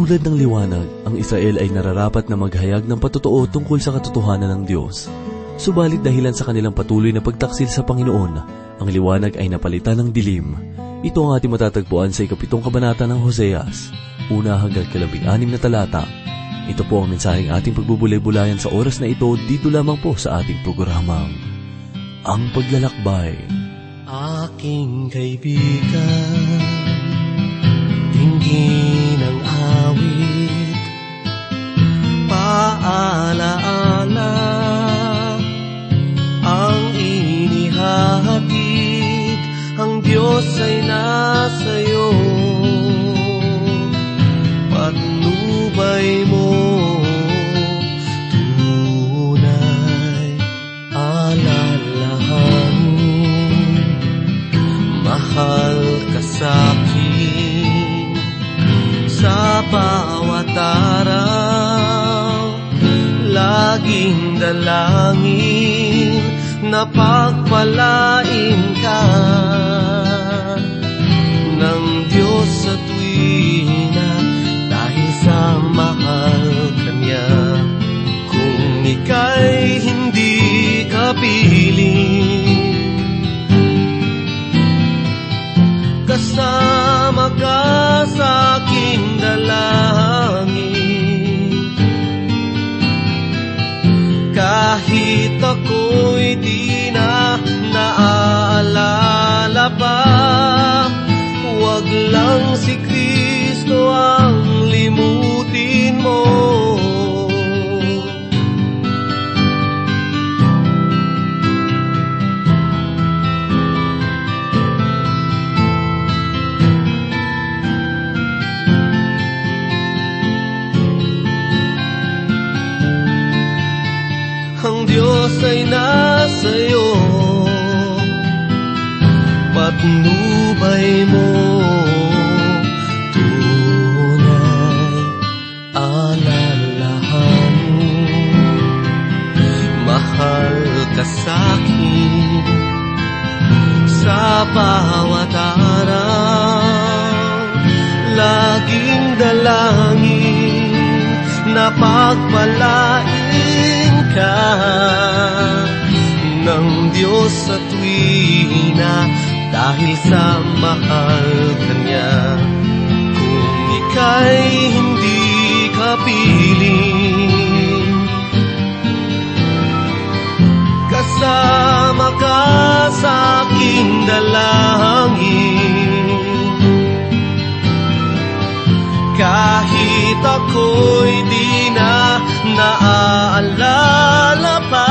Tulad ng liwanag, ang Israel ay nararapat na maghayag ng patotoo tungkol sa katotohanan ng Diyos. Subalit dahilan sa kanilang patuloy na pagtaksil sa Panginoon, ang liwanag ay napalitan ng dilim. Ito ang ating matatagpuan sa ikapitong kabanata ng Hoseas, una hanggang kalabing anim na talata. Ito po ang mensaheng ating pagbubulay-bulayan sa oras na ito dito lamang po sa ating programang Ang Paglalakbay. Aking kaibigan, dinggin paalaala, ang inihatid, ang Diyos ay nasa iyo. Dahil sa mahal ka niya. Kung ika'y hindi kapiling, kasama ka sa aking dalangin. Kahit ako'y di na naaalala pa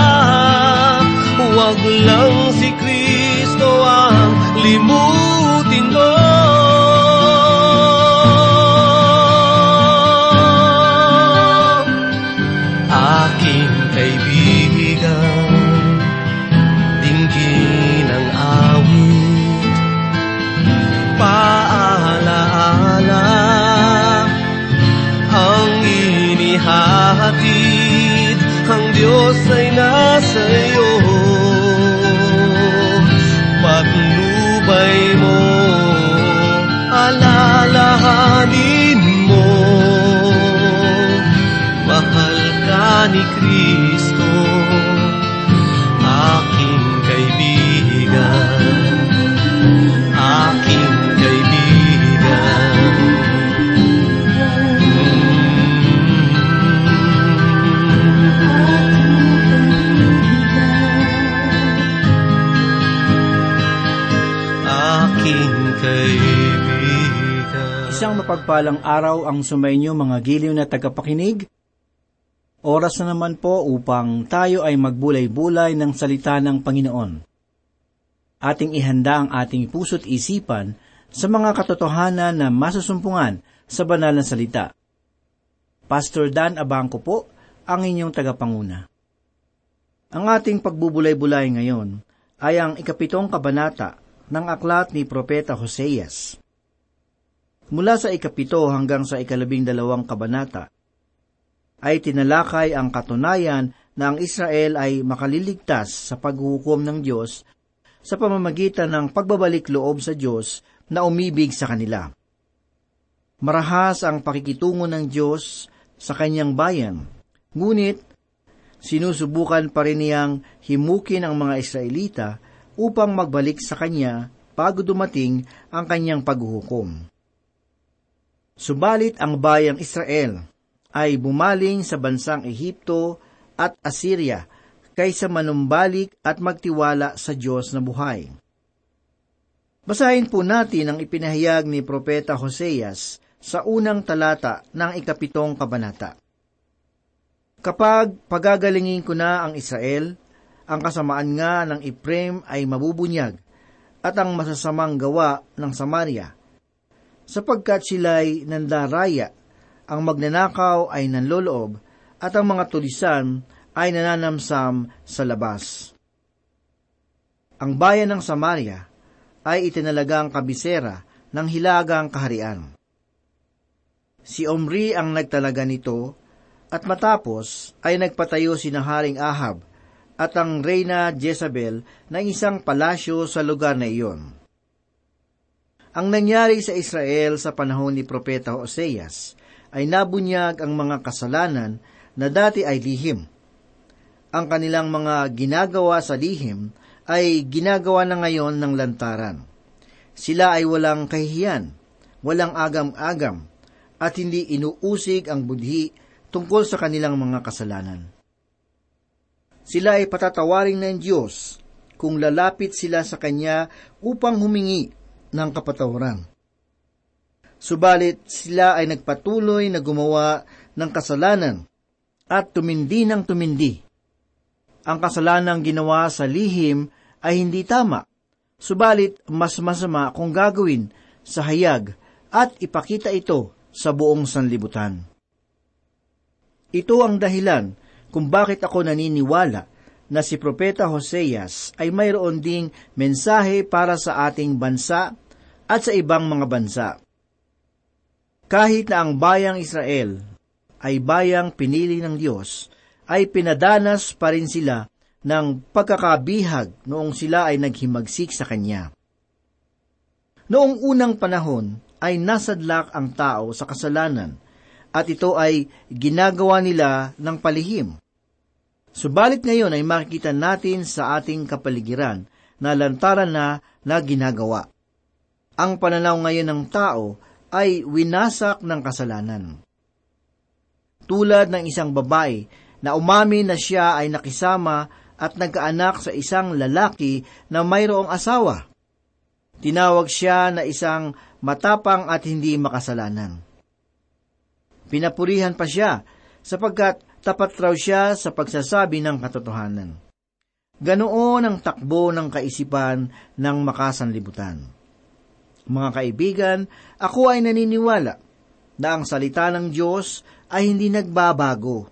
Huwag lang si mapagpalang araw ang sumainyo mga giliw na tagapakinig. Oras na naman po upang tayo ay magbulay-bulay ng salita ng Panginoon. Ating ihanda ang ating puso't isipan sa mga katotohanan na masusumpungan sa banal na salita. Pastor Dan Abangco po, ang inyong tagapanguna. Ang ating pagbubulay-bulay ngayon ay ang ikapitong kabanata ng aklat ni Propeta Hoseas. Mula sa ikapito hanggang sa ikalabing dalawang kabanata, ay tinalakay ang katunayan na ang Israel ay makaliligtas sa paghuhukom ng Diyos sa pamamagitan ng pagbabalik loob sa Diyos na umibig sa kanila. Marahas ang pakikitungo ng Diyos sa kanyang bayan. Ngunit, sinusubukan pa rin niyang himukin ang mga Israelita upang magbalik sa kanya bago dumating ang kanyang paghuhukom. Subalit ang bayang Israel ay bumaling sa bansang Ehipto at Assyria kaysa manumbalik at magtiwala sa Diyos na buhay. Basahin po natin ang ipinahayag ni Propeta Hoseas sa unang talata ng ikapitong kabanata. Kapag pagagalingin ko na ang Israel, ang kasamaan nga ng Ephraim ay mabubunyag, at ang masasamang gawa ng Samaria, sapagkat sila'y nandaraya, ang magnanakaw ay nanloloob, at ang mga tulisan ay nananamsam sa labas. Ang bayan ng Samaria ay itinalagang kabisera ng hilagang kaharian. Si Omri ang nagtalaga nito, at matapos ay nagpatayo si Haring Ahab at ang Reyna Jezebel ng isang palasyo sa lugar na iyon. Ang nangyari sa Israel sa panahon ni Propeta Hoseas ay nabunyag ang mga kasalanan na dati ay lihim. Ang kanilang mga ginagawa sa lihim ay ginagawa na ngayon ng lantaran. Sila ay walang kahihiyan, walang agam-agam, at hindi inuusig ang budhi tungkol sa kanilang mga kasalanan. Sila ay patatawaring ng Diyos kung lalapit sila sa Kanya upang humingi ng kapatawaran. Subalit sila ay nagpatuloy na gumawa ng kasalanan at tumindi ng tumindi. Ang kasalanang ginawa sa lihim ay hindi tama, subalit mas masama kung gagawin sa hayag at ipakita ito sa buong sanlibutan. Ito ang dahilan kung bakit ako naniniwala na si Propeta Hoseas ay mayroon ding mensahe para sa ating bansa at sa ibang mga bansa. Kahit na ang bayang Israel ay bayang pinili ng Diyos, ay pinadanas pa rin sila ng pagkakabihag noong sila ay naghimagsik sa Kanya. Noong unang panahon, ay nasadlak ang tao sa kasalanan at ito ay ginagawa nila ng palihim. Subalit ngayon ay makikita natin sa ating kapaligiran na lantaran na na ginagawa. Ang pananaw ngayon ng tao ay winasak ng kasalanan. Tulad ng isang babae na umamin na siya ay nakisama at nagkaanak sa isang lalaki na mayroong asawa. Tinawag siya na isang matapang at hindi makasalanan. Pinapurihan pa siya sapagkat tapat raw siya sa pagsasabi ng katotohanan. Ganoon ang takbo ng kaisipan ng makasanlibutan. Mga kaibigan, ako ay naniniwala na ang salita ng Diyos ay hindi nagbabago.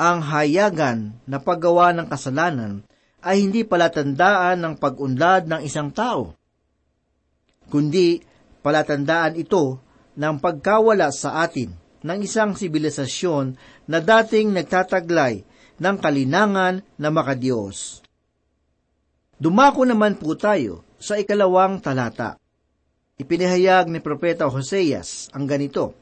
Ang hayagan na paggawa ng kasalanan ay hindi palatandaan ng pag-unlad ng isang tao, kundi Palatandaan ito ng pagkawala sa atin ng isang sibilisasyon na dating nagtataglay ng kalinangan na makadiyos. Dumako naman po tayo sa ikalawang talata. Ipinahayag ni Propeta Hoseas ang ganito,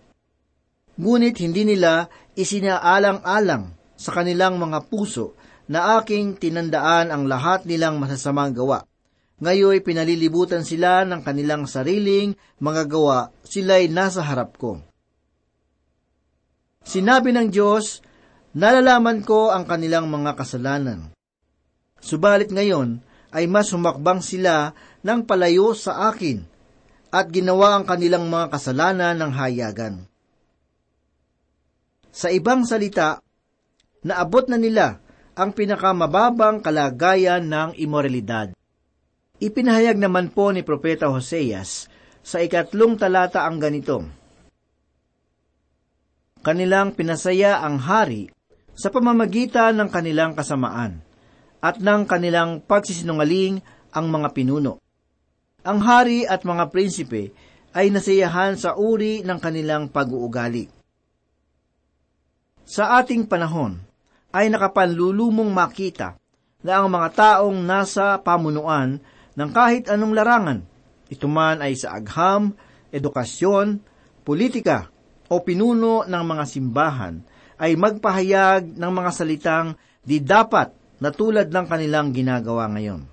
Ngunit hindi nila isinaalang-alang sa kanilang mga puso na aking tinandaan ang lahat nilang masasamang gawa Ngayoy pinalilibutan sila ng kanilang sariling mga gawa, sila'y nasa harap ko. Sinabi ng Diyos, nalalaman ko ang kanilang mga kasalanan. Subalit ngayon ay mas humakbang sila ng palayo sa akin at ginawa ang kanilang mga kasalanan ng hayagan. Sa ibang salita, naabot na nila ang pinakamababang kalagayan ng imoralidad. Ipinahayag naman po ni Propeta Hoseas sa ikatlong talata ang ganito, Kanilang pinasaya ang hari sa pamamagitan ng kanilang kasamaan at ng kanilang pagsisinungaling ang mga pinuno. Ang hari at mga prinsipe ay nasiyahan sa uri ng kanilang pag-uugali. Sa ating panahon, ay nakapanlulumong makita na ang mga taong nasa pamunuan ng kahit anong larangan. Ito man ay sa agham, edukasyon, politika o pinuno ng mga simbahan ay magpahayag ng mga salitang di dapat na tulad ng kanilang ginagawa ngayon.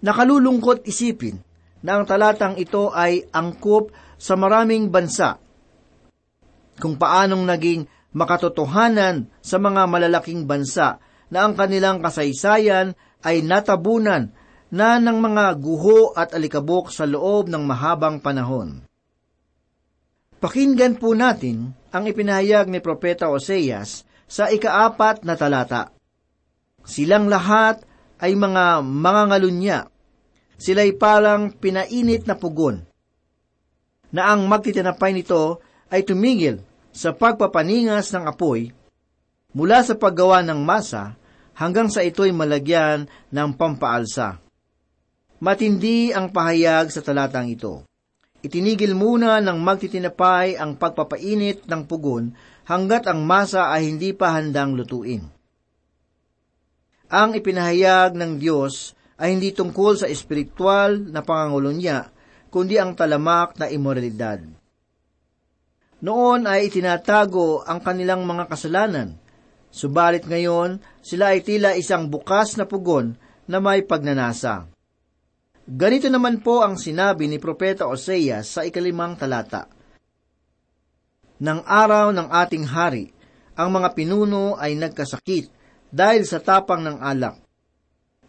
Nakalulungkot isipin na ang talatang ito ay angkop sa maraming bansa kung paanong naging makatotohanan sa mga malalaking bansa na ang kanilang kasaysayan ay natabunan na ng mga guho at alikabok sa loob ng mahabang panahon. Pakinggan po natin ang ipinahayag ni Propeta Oseas sa ikaapat na talata. Silang lahat ay mga mangangalunya. Sila'y parang pinainit na pugon, na ang magtitinapay nito ay tumigil sa pagpapaningas ng apoy mula sa paggawa ng masa hanggang sa ito'y malagyan ng pampaalsa. Matindi ang pahayag sa talatang ito. Itinigil muna ng magtitinapay ang pagpapainit ng pugon hanggat ang masa ay hindi pa handang lutuin. Ang ipinahayag ng Diyos ay hindi tungkol sa espiritual na pangangulo niya, kundi ang talamak na imoralidad. Noon ay itinatago ang kanilang mga kasalanan, subalit ngayon sila ay tila isang bukas na pugon na may pagnanasa. Ganito naman po ang sinabi ni Propeta Oseas sa ikalimang talata. Nang araw ng ating hari, ang mga pinuno ay nagkasakit dahil sa tapang ng alak.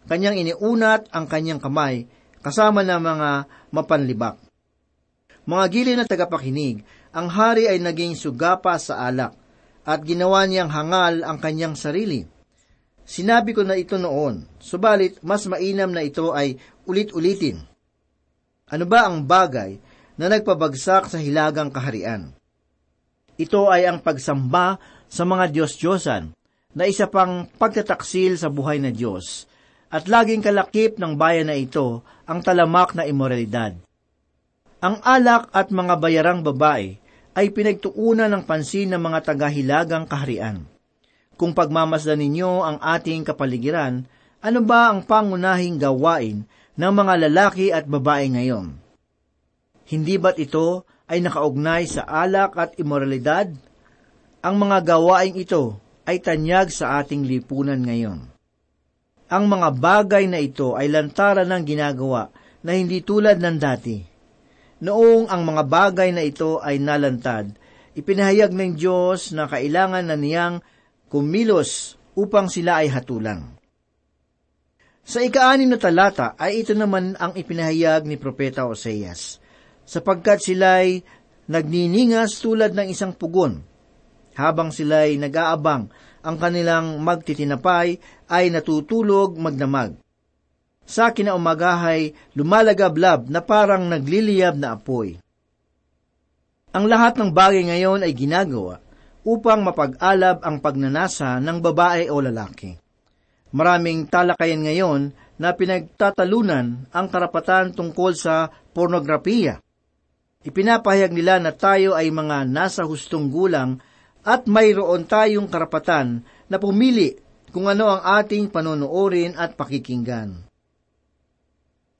Kanyang iniunat ang kanyang kamay kasama ng mga mapanlibak. Mga giliw na tagapakinig, ang hari ay naging sugapa sa alak at ginawa niyang hangal ang kanyang sarili. Sinabi ko na ito noon, subalit mas mainam na ito ay ulit-ulitin. Ano ba ang bagay na nagpabagsak sa hilagang kaharian? Ito ay ang pagsamba sa mga Diyos-Diyosan na isa pang pagtataksil sa buhay na Diyos at laging kalakip ng bayan na ito ang talamak na imoralidad. Ang alak at mga bayarang babae ay pinagtuunan ng pansin ng mga tagahilagang kaharian. Kung pagmamasdan ninyo ang ating kapaligiran, ano ba ang pangunahing gawain ng mga lalaki at babae ngayon? Hindi ba't ito ay nakaugnay sa alak at imoralidad? Ang mga gawaing ito ay tanyag sa ating lipunan ngayon. Ang mga bagay na ito ay lantaran ng ginagawa na hindi tulad ng dati. Noong ang mga bagay na ito ay nalantad, ipinahayag ng Diyos na kailangan na niyang kumilos upang sila ay hatulang. Sa ikaanim na talata ay ito naman ang ipinahayag ni Propeta Oseas, sapagkat sila'y nagniningas tulad ng isang pugon, habang sila'y nag-aabang, ang kanilang magtitinapay ay natutulog magdamag. Sa kinaumagahay, lumalagablab na parang nagliliyab na apoy. Ang lahat ng bagay ngayon ay ginagawa upang mapag-alab ang pagnanasa ng babae o lalaki. Maraming talakayan ngayon na pinagtatalunan ang karapatan tungkol sa pornografiya. Ipinapahayag nila na tayo ay mga nasa hustong gulang at mayroon tayong karapatan na pumili kung ano ang ating panonoorin at pakikinggan.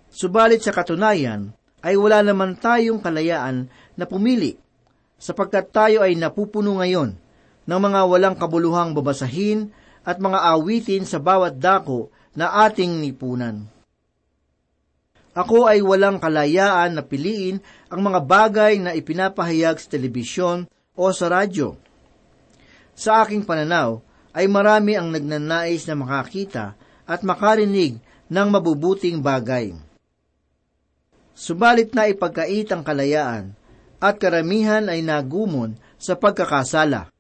Subalit sa katunayan, ay wala naman tayong kalayaan na pumili, sapagkat tayo ay napupuno ngayon ng mga walang kabuluhang babasahin at mga awitin sa bawat dako na ating nipunan. Ako ay walang kalayaan na piliin ang mga bagay na ipinapahayag sa telebisyon o sa radyo sa aking pananaw, ay marami ang nagnanais na makakita at makarinig ng mabubuting bagay. Subalit na ipagkait ang kalayaan at karamihan ay nagumon sa pagkakasala.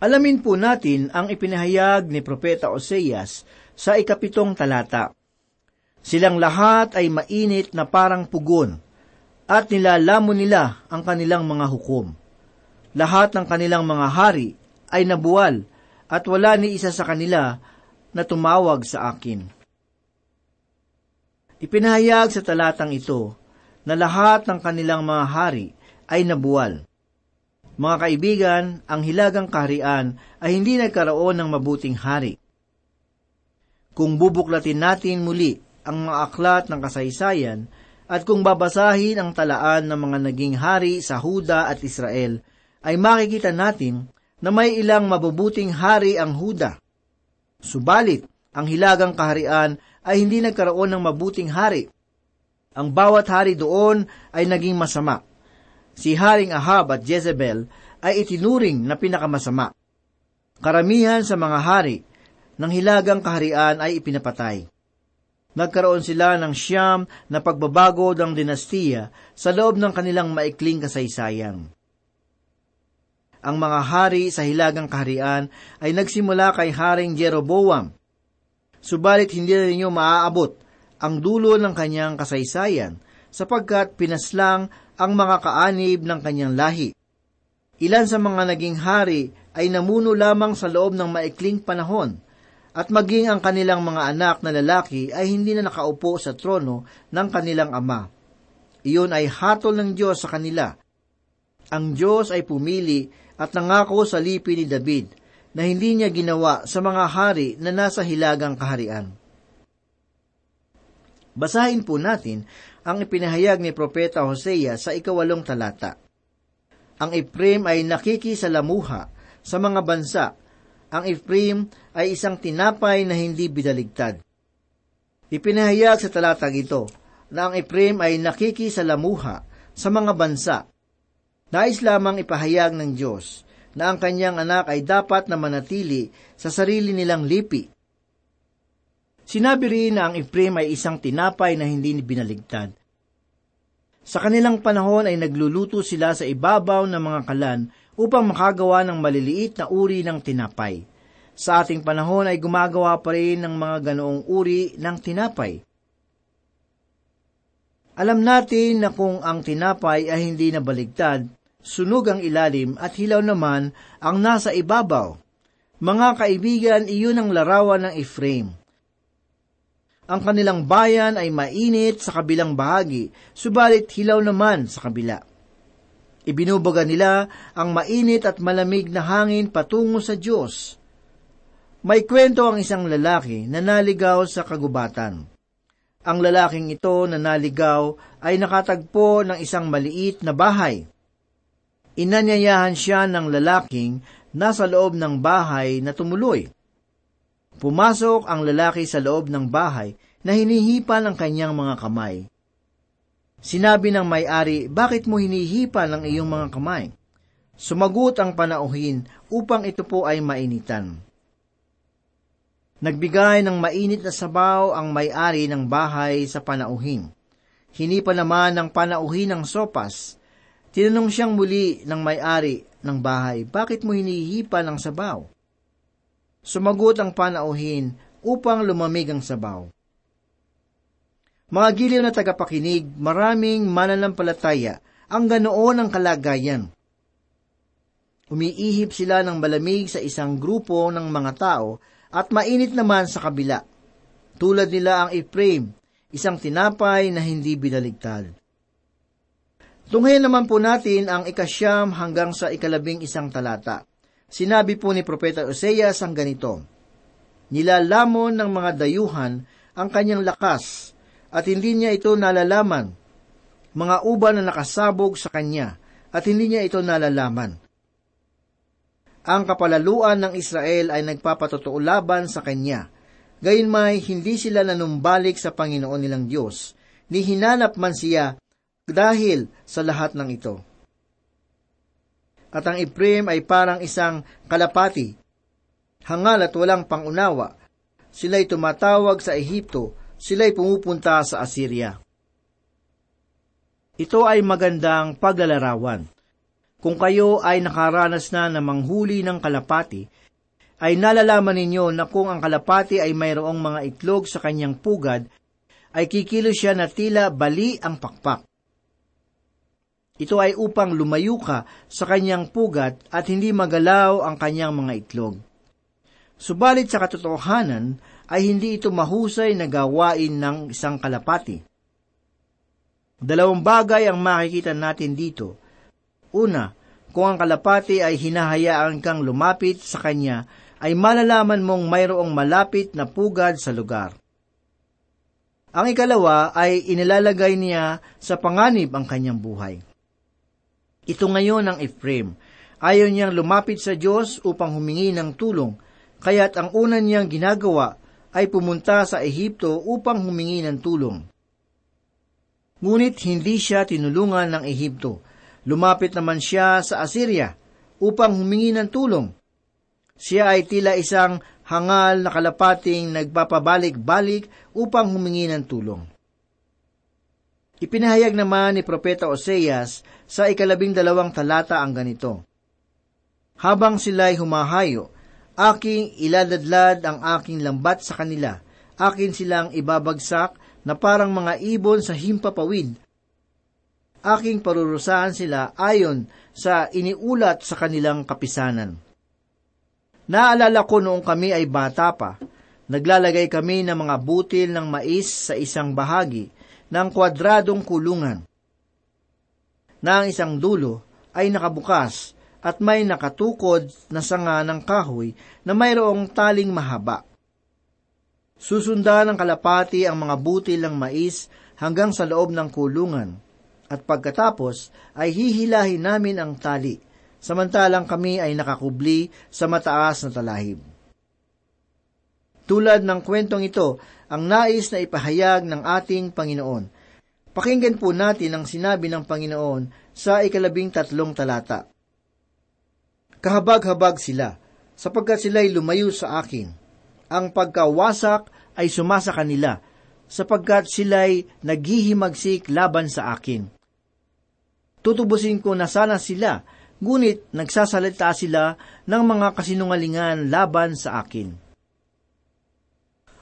Alamin po natin ang ipinahayag ni Propeta Oseas sa ikapitong talata. Silang lahat ay mainit na parang pugon, at nilalamon nila ang kanilang mga hukom. Lahat ng kanilang mga hari ay nabuwal at wala ni isa sa kanila na tumawag sa akin. Ipinahayag sa talatang ito na lahat ng kanilang mga hari ay nabuwal. Mga kaibigan, ang hilagang kaharian ay hindi nagkaroon ng mabuting hari. Kung bubuklatin natin muli ang mga aklat ng kasaysayan, At kung babasahin ang talaan ng mga naging hari sa Huda at Israel, ay makikita natin na may ilang mabubuting hari ang Huda. Subalit, ang hilagang kaharian ay hindi nagkaroon ng mabuting hari. Ang bawat hari doon ay naging masama. Si Haring Ahab at Jezebel ay itinuring na pinakamasama. Karamihan sa mga hari ng hilagang kaharian ay ipinapatay. Nagkaroon sila ng siyam na pagbabago ng dinastiya sa loob ng kanilang maikling kasaysayan. Ang mga hari sa hilagang kaharian ay nagsimula kay Haring Jeroboam. Subalit hindi na ninyo maaabot ang dulo ng kanyang kasaysayan sapagkat pinaslang ang mga kaanib ng kanyang lahi. Ilan sa mga naging hari ay namuno lamang sa loob ng maikling panahon at maging ang kanilang mga anak na lalaki ay hindi na nakaupo sa trono ng kanilang ama. Iyon ay hatol ng Diyos sa kanila. Ang Diyos ay pumili at nangako sa lipi ni David na hindi niya ginawa sa mga hari na nasa hilagang kaharian. Basahin po natin ang ipinahayag ni Propeta Hosea sa ikawalong talata. Ang Ephraim ay nakikisalamuha sa mga bansa ang Ephraim ay isang tinapay na hindi bidaligtad. Ipinahayag sa talatag ito na ang Ephraim ay nakikisalamuha sa mga bansa. Nais lamang ipahayag ng Diyos na ang kanyang anak ay dapat na manatili sa sarili nilang lipi. Sinabi rin na ang Ephraim ay isang tinapay na hindi binaligtad. Sa kanilang panahon ay nagluluto sila sa ibabaw ng mga kalan upang makagawa ng maliliit na uri ng tinapay. Sa ating panahon ay gumagawa pa rin ng mga ganoong uri ng tinapay. Alam natin na kung ang tinapay ay hindi nabaligtad, sunog ang ilalim at hilaw naman ang nasa ibabaw. Mga kaibigan, iyon ang larawan ng Ephraim. Ang kanilang bayan ay mainit sa kabilang bahagi, subalit hilaw naman sa kabila. Ibinubaga nila ang mainit at malamig na hangin patungo sa Diyos. May kwento ang isang lalaki na naligaw sa kagubatan. Ang lalaking ito na naligaw ay nakatagpo ng isang maliit na bahay. Inanyayahan siya ng lalaking nasa loob ng bahay na tumuloy. Pumasok ang lalaki sa loob ng bahay na hinihipan ang kanyang mga kamay. Sinabi ng may-ari, bakit mo hinihipa ng iyong mga kamay? Sumagot ang panauhin upang ito po ay mainitan. Nagbigay ng mainit na sabaw ang may-ari ng bahay sa panauhin. Hinipa naman ng panauhin ng sopas. Tinanong siyang muli ng may-ari ng bahay, bakit mo hinihipa ng sabaw? Sumagot ang panauhin upang lumamig ang sabaw. Mga giliw na tagapakinig, maraming mananampalataya ang ganoon ang kalagayan. Umiihip sila ng malamig sa isang grupo ng mga tao at mainit naman sa kabila. Tulad nila ang Ephraim, isang tinapay na hindi binaligtad. Tunghayan naman po natin ang ikasyam hanggang sa ikalabing isang talata. Sinabi po ni Propeta Oseas ang ganito, Nilalamon ng mga dayuhan ang kanyang lakas at hindi niya ito nalalaman. Mga uban na nakasabog sa kanya at hindi niya ito nalalaman. Ang kapalaluan ng Israel ay nagpapatotoo laban sa kanya. Gayunmay, hindi sila nanumbalik sa Panginoon nilang Diyos, ni hinanap man siya dahil sa lahat ng ito. At ang Ephraim ay parang isang kalapati, hangal at walang pangunawa. Sila'y tumatawag sa Ehipto sila'y pumupunta sa Assyria. Ito ay magandang paglalarawan. Kung kayo ay nakaranas na ng manghuli ng kalapati, ay nalalaman ninyo na kung ang kalapati ay mayroong mga itlog sa kanyang pugad, ay kikilo siya na tila bali ang pakpak. Ito ay upang lumayo ka sa kanyang pugat at hindi magalaw ang kanyang mga itlog. Subalit sa katotohanan, ay hindi ito mahusay na gawain ng isang kalapati. Dalawang bagay ang makikita natin dito. Una, kung ang kalapati ay hinahayaan kang lumapit sa kanya, ay malalaman mong mayroong malapit na pugad sa lugar. Ang ikalawa ay inilalagay niya sa panganib ang kanyang buhay. Ito ngayon ang Ephraim. Ayaw niyang lumapit sa Diyos upang humingi ng tulong, kaya't ang una niyang ginagawa ay pumunta sa Ehipto upang humingi ng tulong. Ngunit hindi siya tinulungan ng Ehipto. Lumapit naman siya sa Assyria upang humingi ng tulong. Siya ay tila isang hangal na kalapating nagpapabalik-balik upang humingi ng tulong. Ipinahayag naman ni Propeta Oseas sa ikalabing dalawang talata ang ganito, Habang sila'y humahayo, aking iladadlad ang aking lambat sa kanila, akin silang ibabagsak na parang mga ibon sa himpapawid. Aking parurusahan sila ayon sa iniulat sa kanilang kapisanan. Naalala ko noong kami ay bata pa, naglalagay kami ng mga butil ng mais sa isang bahagi ng kwadradong kulungan. Na ang isang dulo ay nakabukas at may nakatukod na sanga ng kahoy na mayroong taling mahaba. Susundan ng kalapati ang mga butil ng mais hanggang sa loob ng kulungan, at pagkatapos ay hihilahin namin ang tali, samantalang kami ay nakakubli sa mataas na talahib. Tulad ng kwentong ito, ang nais na ipahayag ng ating Panginoon. Pakinggan po natin ang sinabi ng Panginoon sa ikalabing tatlong talata. Kahabag-habag sila, sapagkat sila'y lumayo sa akin. Ang pagkawasak ay sumasa kanila, sapagkat sila'y naghihimagsik laban sa akin. Tutubusin ko na sana sila, ngunit nagsasalita sila ng mga kasinungalingan laban sa akin.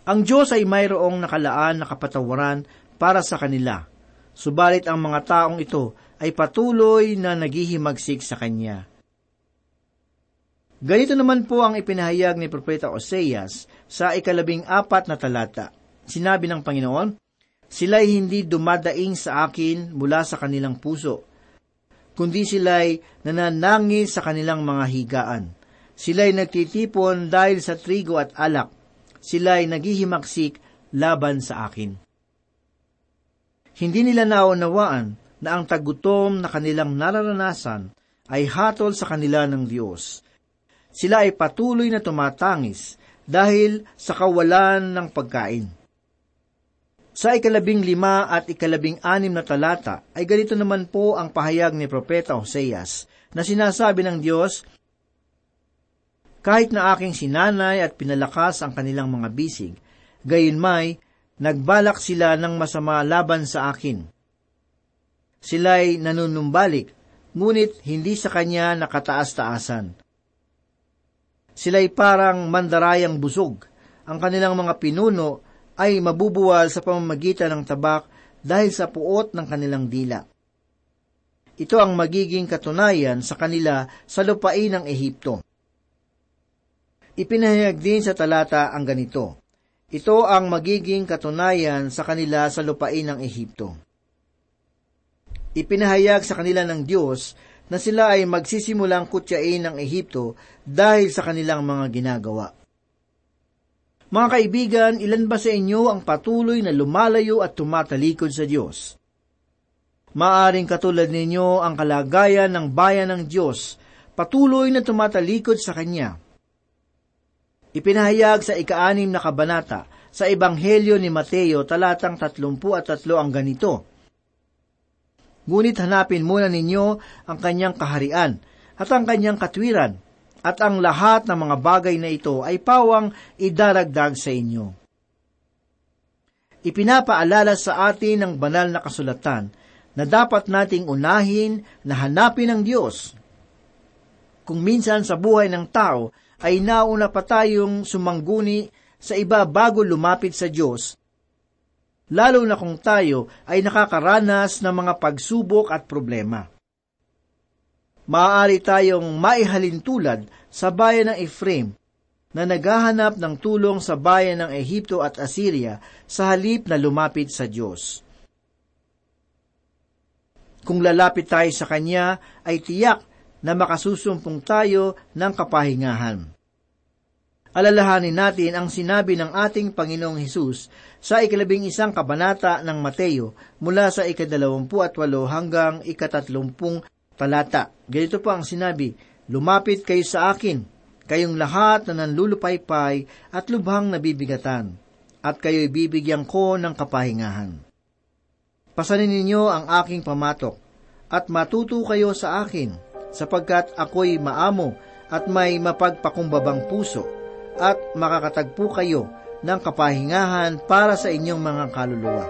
Ang Diyos ay mayroong nakalaan na kapatawaran para sa kanila, subalit ang mga taong ito ay patuloy na naghihimagsik sa Kanya. Ganito naman po ang ipinahayag ni Propeta Oseas sa ikalabing apat na talata. Sinabi ng Panginoon, Sila'y hindi dumadaing sa akin mula sa kanilang puso, kundi sila'y nananangis sa kanilang mga higaan. Sila'y nagtitipon dahil sa trigo at alak, sila ay naghihimaksik laban sa akin. Hindi nila naunawaan na ang tagutom na kanilang nararanasan ay hatol sa kanila ng Diyos. Sila ay patuloy na tumatangis dahil sa kawalan ng pagkain. Sa ikalabing lima at ikalabing anim na talata ay ganito naman po ang pahayag ni Propeta Hoseas na sinasabi ng Diyos kahit na aking sinanay at pinalakas ang kanilang mga bisig, gayon may, nagbalak sila ng masama laban sa akin. Sila'y nanunumbalik, ngunit hindi sa kanya nakataas-taasan. Sila'y parang mandarayang busog. Ang kanilang mga pinuno ay mabubuwal sa pamamagitan ng tabak dahil sa puot ng kanilang dila. Ito ang magiging katunayan sa kanila sa lupain ng Ehipto. Ipinahayag din sa talata ang ganito, Ito ang magiging katunayan sa kanila sa lupain ng Ehipto. Ipinahayag sa kanila ng Diyos na sila ay magsisimulang kutyain ng Ehipto dahil sa kanilang mga ginagawa. Mga kaibigan, ilan ba sa inyo ang patuloy na lumalayo at tumatalikod sa Diyos? Maaring katulad ninyo ang kalagayan ng bayan ng Diyos, patuloy na tumatalikod sa Kanya. Ipinahayag sa ikaanim na kabanata sa Ebanghelyo ni Mateo talatang tatlumpu at tatlo ang ganito. Ngunit hanapin muna ninyo ang kanyang kaharian at ang kanyang katwiran, at ang lahat ng mga bagay na ito ay pawang idaragdag sa inyo. Ipinapaalala sa atin ng banal na kasulatan na dapat nating unahin na hanapin ang Diyos. Kung minsan sa buhay ng tao ay nauna pa tayong sumangguni sa iba bago lumapit sa Diyos, lalo na kung tayo ay nakakaranas ng mga pagsubok at problema. Maaari tayong maihalin tulad sa bayan ng Ephraim na naghahanap ng tulong sa bayan ng Ehipto at Assyria sa halip na lumapit sa Diyos. Kung lalapit tayo sa Kanya, ay tiyak na makasusumpong tayo ng kapahingahan. alalahanin natin ang sinabi ng ating Panginoong Hesus sa ikalabing isang kabanata ng Mateo mula sa ikadalawampu at walo hanggang ikatatlumpung talata. Ganito po ang sinabi, Lumapit kayo sa akin, kayong lahat na nanlulupaypay at lubhang nabibigatan, at kayo'y bibigyan ko ng kapahingahan. Pasanin ninyo ang aking pamatok, at matuto kayo sa akin, sapagkat ako'y maamo at may mapagpakumbabang puso, at makakatagpo kayo ng kapahingahan para sa inyong mga kaluluwa.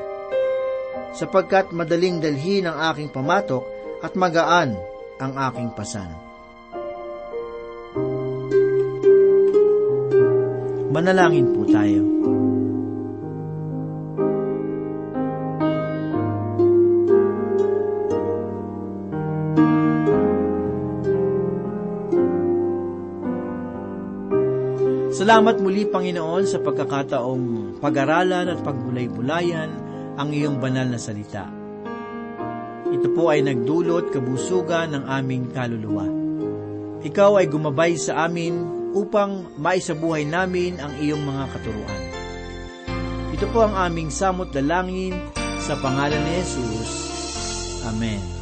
Sapagkat madaling dalhin ang aking pamatok at magaan ang aking pasan. Manalangin po tayo. Salamat muli, Panginoon, sa pagkakataong pag-aralan at pagbulay-bulayan ang iyong banal na salita. Ito po ay nagdulot kabusugan ng aming kaluluwa. Ikaw ay gumabay sa amin upang maisabuhay namin ang iyong mga katuruan. Ito po ang aming samot dalangin sa pangalan ni Jesus. Amen.